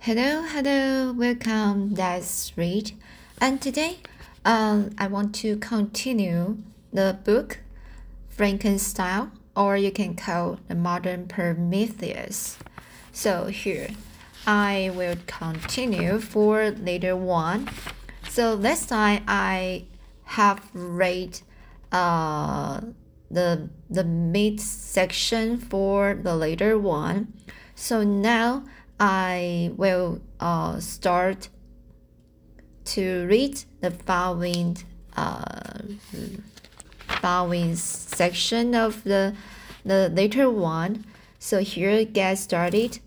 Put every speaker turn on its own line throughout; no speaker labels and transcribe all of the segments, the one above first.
Hello, hello, welcome. That's Reed. And today, um, I want to continue the book Frankenstein, or you can call the modern Prometheus. So here, I will continue for later one. So last time I have read uh the the mid section for the later one. So now I will uh, start to read the following uh, following section of the the later one. So here get started.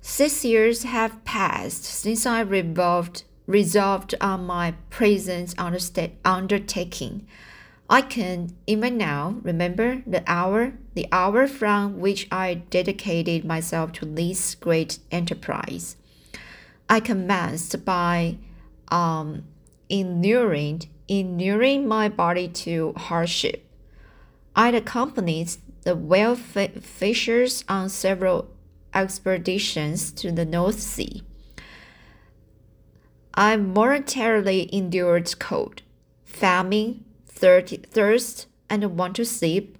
Six years have passed since I revolved, resolved on my present undertaking. I can even now remember the hour, the hour from which I dedicated myself to this great enterprise. I commenced by um, inuring, inuring my body to hardship. I accompanied the whale fishers on several expeditions to the North Sea. I voluntarily endured cold, famine, thirst, and want to sleep.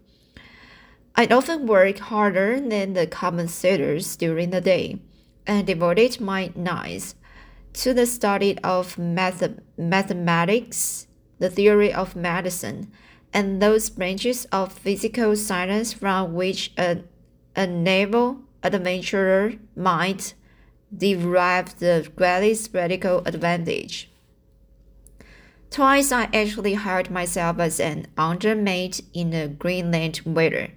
I often work harder than the common sailors during the day, and devoted my nights to the study of math- mathematics, the theory of medicine, and those branches of physical science from which a, a naval adventurer might derive the greatest practical advantage. Twice I actually hired myself as an undermate in the Greenland weather,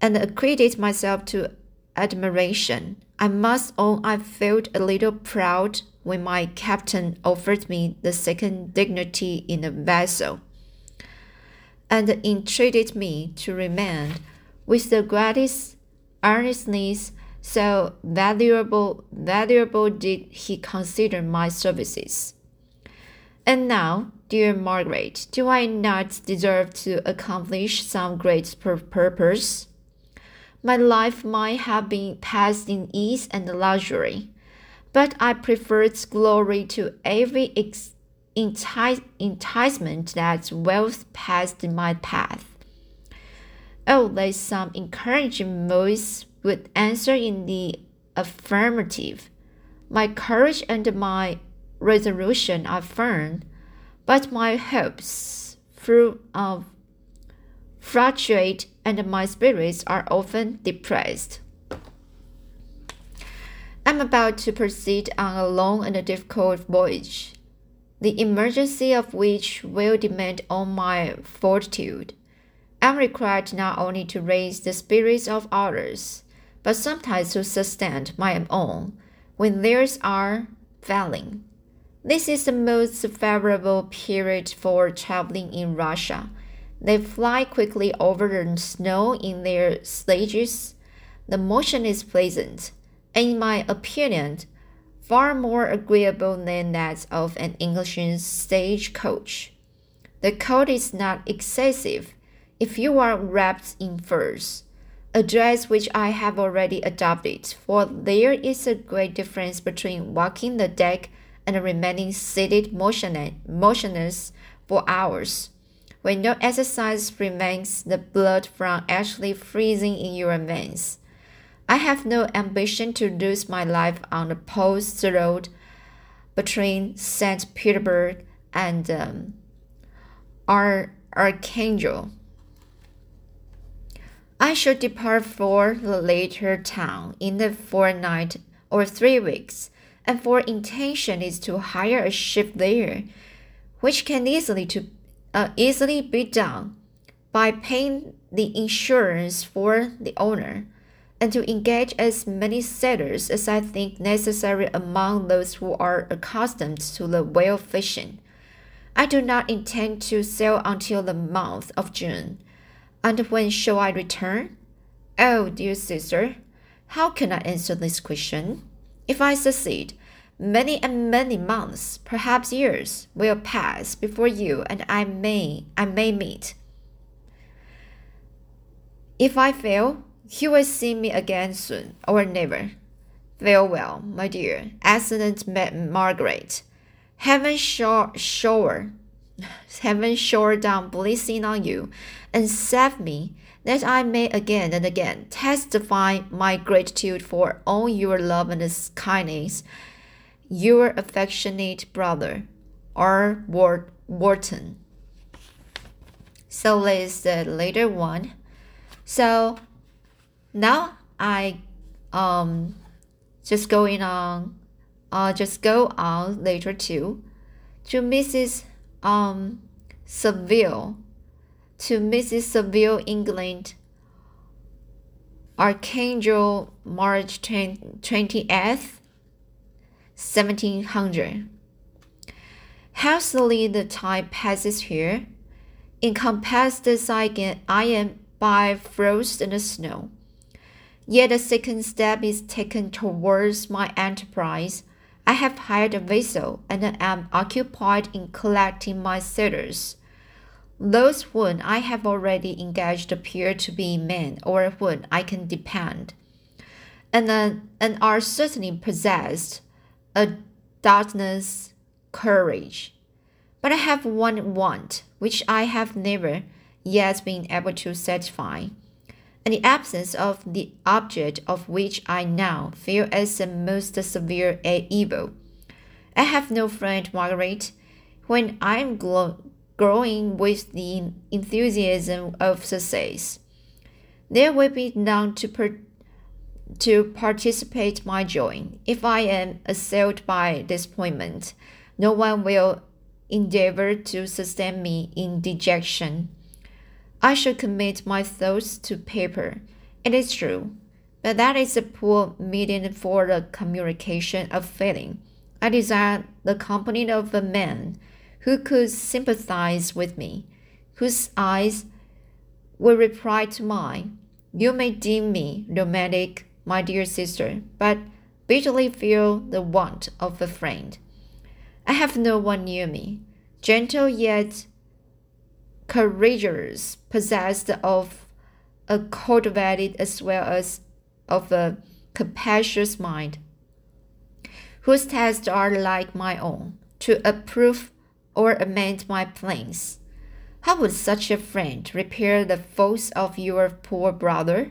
and accredited myself to admiration. I must own I felt a little proud when my captain offered me the second dignity in the vessel, and entreated me to remain with the greatest earnestness. So valuable, valuable did he consider my services. And now, dear Margaret, do I not deserve to accomplish some great pur purpose? My life might have been passed in ease and luxury, but I preferred glory to every enti enticement that wealth passed in my path. Oh, that some encouraging voice would answer in the affirmative. My courage and my resolution are firm, but my hopes through, uh, fluctuate and my spirits are often depressed. I'm about to proceed on a long and difficult voyage, the emergency of which will demand all my fortitude. I'm required not only to raise the spirits of others, but sometimes to sustain my own when theirs are failing. This is the most favorable period for traveling in Russia. They fly quickly over the snow in their stages. The motion is pleasant, and in my opinion, far more agreeable than that of an English stagecoach. The cold is not excessive if you are wrapped in furs, a dress which I have already adopted, for there is a great difference between walking the deck and remaining seated motionless for hours. When no exercise prevents the blood from actually freezing in your veins. I have no ambition to lose my life on the post road between St. Petersburg and um, Ar- Archangel. I shall depart for the later town in the fortnight or three weeks and for intention is to hire a ship there, which can easily to uh, easily be done by paying the insurance for the owner, and to engage as many sailors as I think necessary among those who are accustomed to the whale fishing. I do not intend to sail until the month of June. And when shall I return? Oh, dear sister, how can I answer this question? If I succeed, many and many months, perhaps years, will pass before you and I may I may meet. If I fail, you will see me again soon or never. Farewell, my dear, excellent Margaret. Heaven shower, heaven shower down blessing on you, and save me, that I may again and again testify my gratitude for all your love and kindness. Your affectionate brother, R. Walton. So let's the later one. So now I um just going on uh just go on later too to Mrs. um Saville to Mrs. Saville England Archangel March 20th 1700 Hastily the time passes here. Encompassed as I am by frost and snow. Yet a second step is taken towards my enterprise. I have hired a vessel and am occupied in collecting my sailors. Those whom I have already engaged appear to be men or whom I can depend, and, uh, and are certainly possessed a darkness courage. But I have one want which I have never yet been able to satisfy and the absence of the object of which I now feel as the most severe evil. I have no friend, Margaret. When I am growing with the enthusiasm of success, there will be none to, to participate my joy. If I am assailed by disappointment, no one will endeavor to sustain me in dejection. I should commit my thoughts to paper. It is true, but that is a poor medium for the communication of feeling. I desire the company of a man who could sympathize with me, whose eyes will reply to mine. You may deem me romantic, my dear sister, but bitterly feel the want of a friend. I have no one near me, gentle yet courageous, possessed of a cultivated as well as of a capacious mind, whose tastes are like my own, to approve or amend my plans. How would such a friend repair the faults of your poor brother?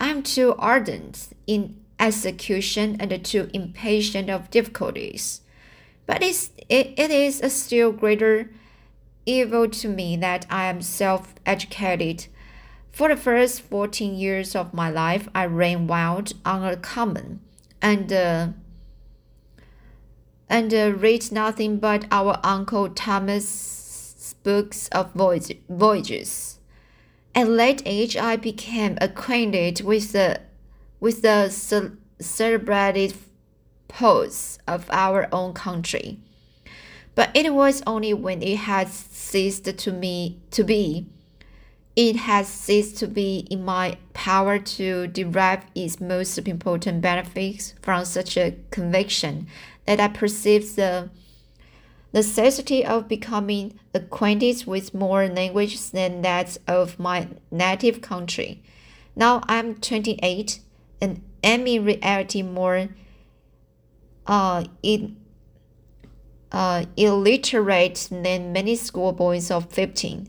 I am too ardent in execution and too impatient of difficulties. But it is a still greater evil to me that I am self educated. For the first 14 years of my life, I ran wild on a common and uh, and uh, read nothing but our Uncle Thomas' books of voyages. At late age, I became acquainted with the with the celebrated poets of our own country but it was only when it had ceased to me to be it has ceased to be in my power to derive its most important benefits from such a conviction that I perceive the necessity of becoming acquainted with more languages than that of my native country. Now I'm 28 and am in reality more uh, in uh, illiterate than many schoolboys of 15.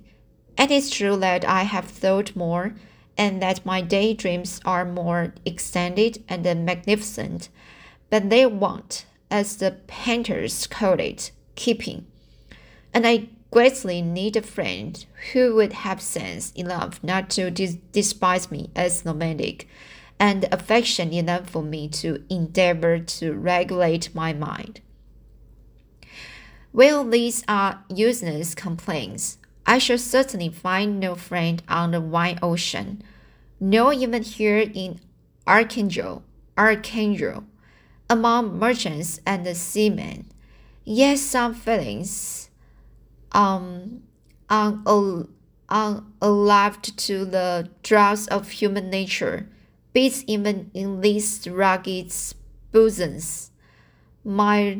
And It is true that I have thought more and that my daydreams are more extended and magnificent, but they want, as the painters call it, keeping. And I greatly need a friend who would have sense enough not to dis despise me as nomadic, and affection enough for me to endeavor to regulate my mind. Well, these are useless complaints. I shall certainly find no friend on the wide ocean, nor even here in Archangel, Archangel, among merchants and seamen. Yet some feelings, um, unal unalived to the draughts of human nature, beats even in these rugged bosoms. My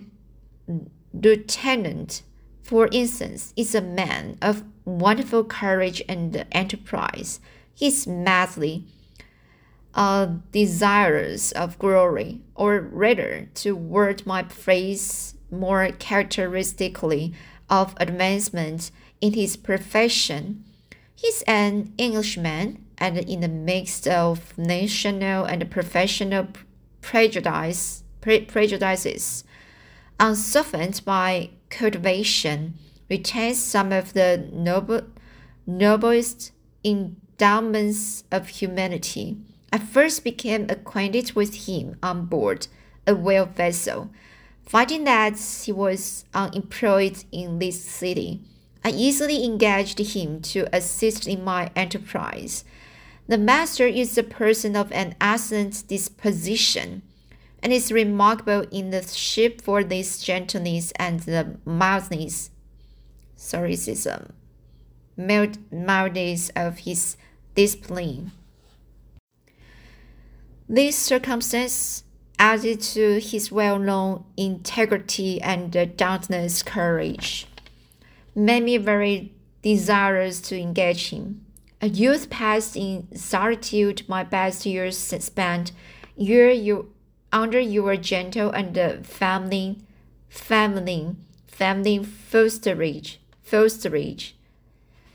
lieutenant, for instance, is a man of wonderful courage and enterprise. He is madly uh, desirous of glory, or rather, to word my phrase more characteristically of advancement in his profession. He's an Englishman, and in the midst of national and professional prejudice, pre- prejudices, unsoftened by cultivation, retains some of the noble, noblest endowments of humanity. I first became acquainted with him on board a whale vessel. Finding that he was unemployed in this city, I easily engaged him to assist in my enterprise. The master is a person of an excellent disposition, and is remarkable in the ship for this gentleness and the mildness, sorry, mild, mildness of his discipline. This circumstance added to his well-known integrity and dauntless courage, made me very desirous to engage him. A youth passed in solitude, my best years spent year you under your gentle and feminine, feminine, feminine fosterage, fosterage.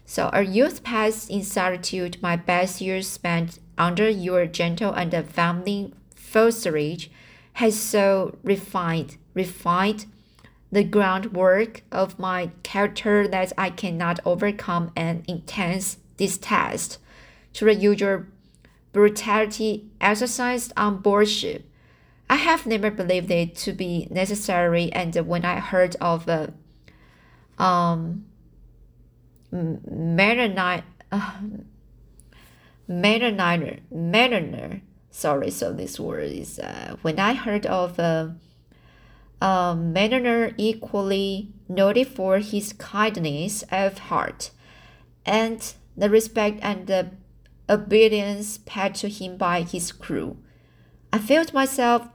So a youth passed in solitude, my best years spent under your gentle and feminine fosterage, has so refined, refined the groundwork of my character that I cannot overcome an intense distaste to the usual brutality exercised on board ship. I have never believed it to be necessary, and when I heard of a um, Mennonite, uh, Mennonite, Mennonite, sorry, so this word is, uh, when I heard of a uh, Mennonite equally noted for his kindness of heart and the respect and the obedience paid to him by his crew. I felt myself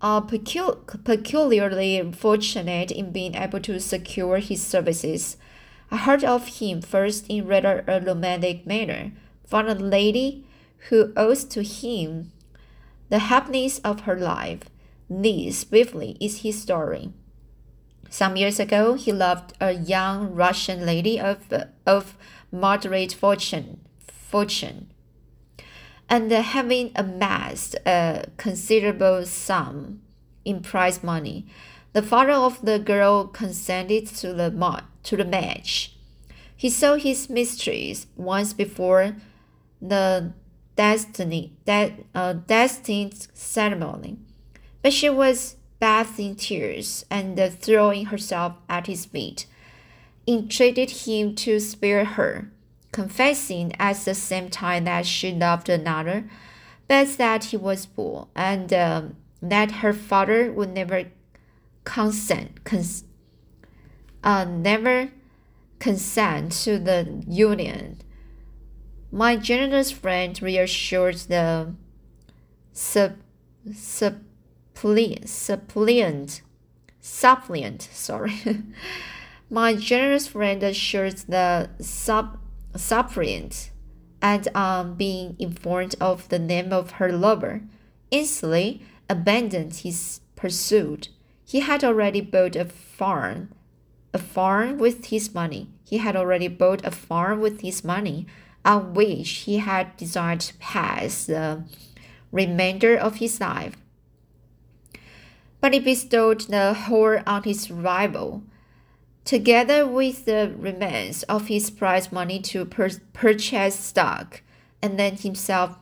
pecul- peculiarly fortunate in being able to secure his services. I heard of him first in rather a romantic manner from a lady who owes to him the happiness of her life. This, briefly, is his story. Some years ago, he loved a young Russian lady of, of moderate fortune, fortune. And having amassed a considerable sum in prize money, the father of the girl consented to the, to the match. He saw his mistress once before the destiny, de, uh, destined ceremony, but she was bathed in tears and throwing herself at his feet entreated him to spare her, confessing at the same time that she loved another, but that he was poor and um, that her father would never consent, cons- uh, never consent to the union. My generous friend reassured the sub, suppliant, suppliant, suppliant, sorry. My generous friend assured the sub suppliant, and on being informed of the name of her lover, instantly abandoned his pursuit. He had already bought a farm, a farm with his money. He had already bought a farm with his money, on which he had desired to pass the remainder of his life. But he bestowed the whole on his rival together with the remains of his prize money to pur purchase stock, and then himself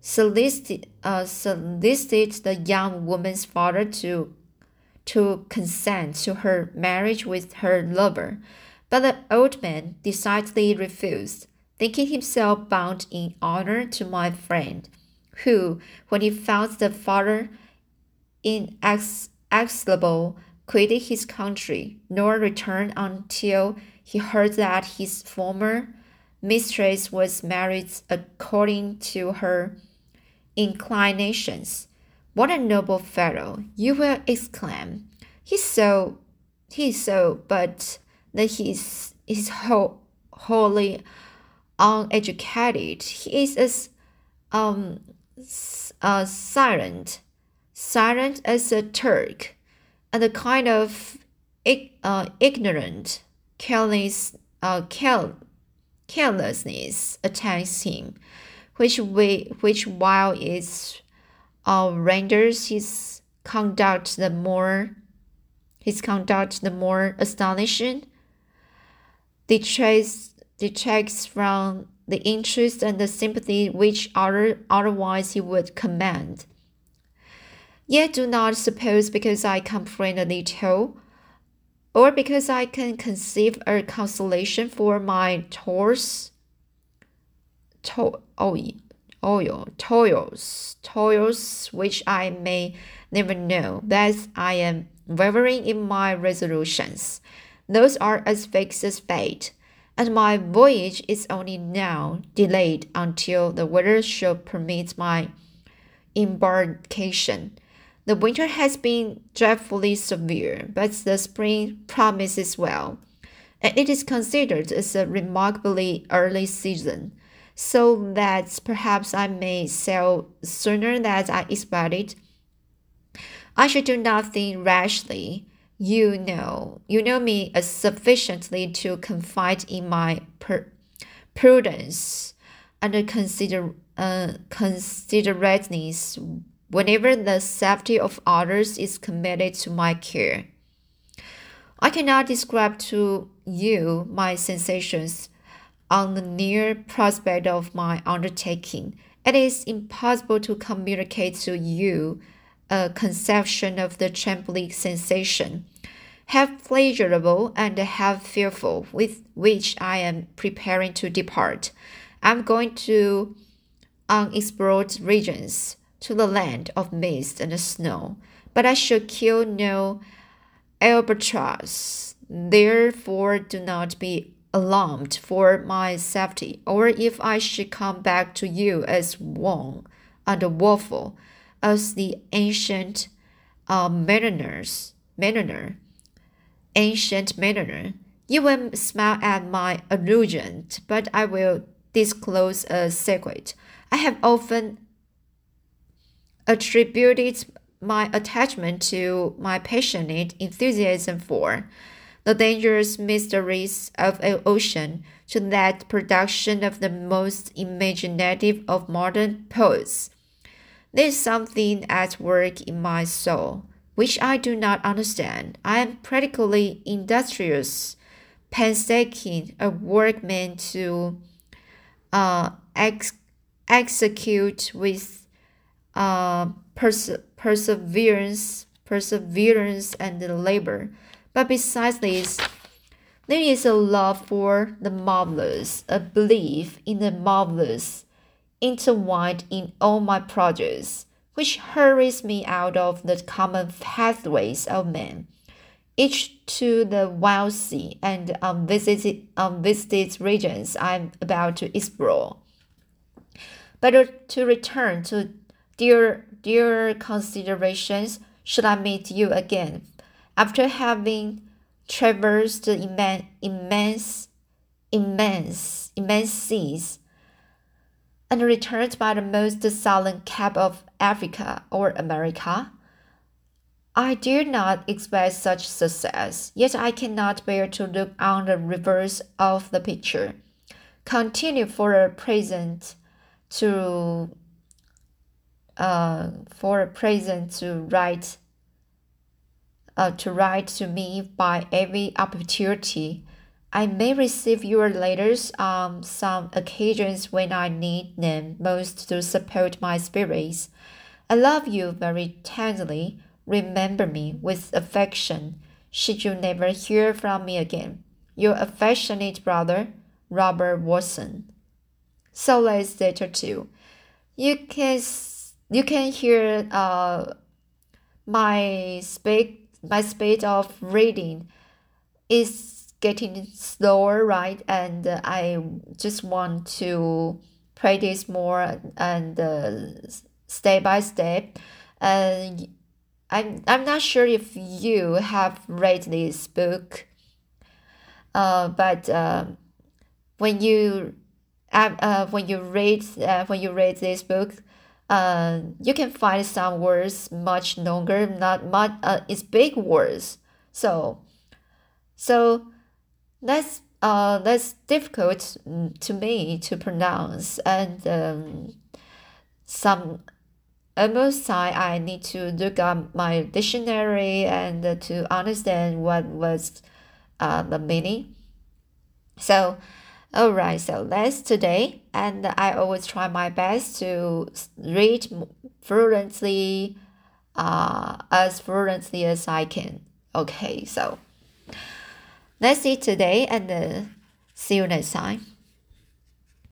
solicited, uh, solicited the young woman's father to, to consent to her marriage with her lover. But the old man decidedly refused, thinking himself bound in honor to my friend, who, when he found the father inexorable, quitted his country, nor returned until he heard that his former mistress was married according to her inclinations. What a noble fellow, you will exclaim. He's so, he's so, but that he's, he's whole, wholly uneducated. He is as um, uh, silent, silent as a Turk, and a kind of uh, ignorant, careless, uh, care, carelessness attacks him, which we, which while it uh, renders his conduct the more his conduct the more astonishing, detracts, detracts from the interest and the sympathy which other, otherwise he would command. Yet do not suppose because I complain a little, or because I can conceive a consolation for my toils, to, oh, oil, oh, toils, toils which I may never know, that I am wavering in my resolutions. Those are as fixed as fate, and my voyage is only now delayed until the weather shall permit my embarkation. The winter has been dreadfully severe, but the spring promises well, and it is considered as a remarkably early season, so that perhaps I may sail sooner than I expected. I should do nothing rashly. You know, you know me as sufficiently to confide in my prudence and consider uh, considerateness whenever the safety of others is committed to my care. I cannot describe to you my sensations on the near prospect of my undertaking. It is impossible to communicate to you a conception of the trembling sensation, half pleasurable and half fearful, with which I am preparing to depart. I am going to unexplored regions to the land of mist and snow, but I shall kill no albatross. Therefore, do not be alarmed for my safety, or if I should come back to you as one and woeful, as the ancient uh, mariners, mariner, ancient mariner. You will smile at my allusion, but I will disclose a secret. I have often attributed my attachment to my passionate enthusiasm for the dangerous mysteries of an ocean to that production of the most imaginative of modern poets. There is something at work in my soul which I do not understand. I am practically industrious, painstaking, a workman to uh, ex- execute with uh, perse- perseverance, perseverance and labor. But besides this, there is a love for the marvelous, a belief in the marvelous, intertwined in all my projects, which hurries me out of the common pathways of men, each to the wild sea and unvisited, unvisited regions I am about to explore. But to return to Dear, dear considerations, should I meet you again after having traversed the immense, immense, immense, immense seas and returned by the most southern cape of Africa or America? I dare not expect such success, yet I cannot bear to look on the reverse of the picture. Continue for a present to uh, for a present to write uh, to write to me by every opportunity. I may receive your letters on some occasions when I need them most to support my spirits. I love you very tenderly. Remember me with affection. Should you never hear from me again, your affectionate brother, Robert Walton. So let's letter two. You can you can hear uh, my speed my speed of reading is getting slower right? And uh, i just want to practice more and uh, step by step. And I'm, I'm not sure if you have read this book uh, but uh, when you uh, when you read uh, when you read this book, uh, you can find some words much longer, not much. Uh, it's big words, so so that's uh that's difficult to me to pronounce, and um, some almost time I need to look up my dictionary and to understand what was uh, the meaning. So, alright, so that's today, and I always try my best to read fluently, uh, as fluently as I can. Okay, so that's it today, and uh, see you next time.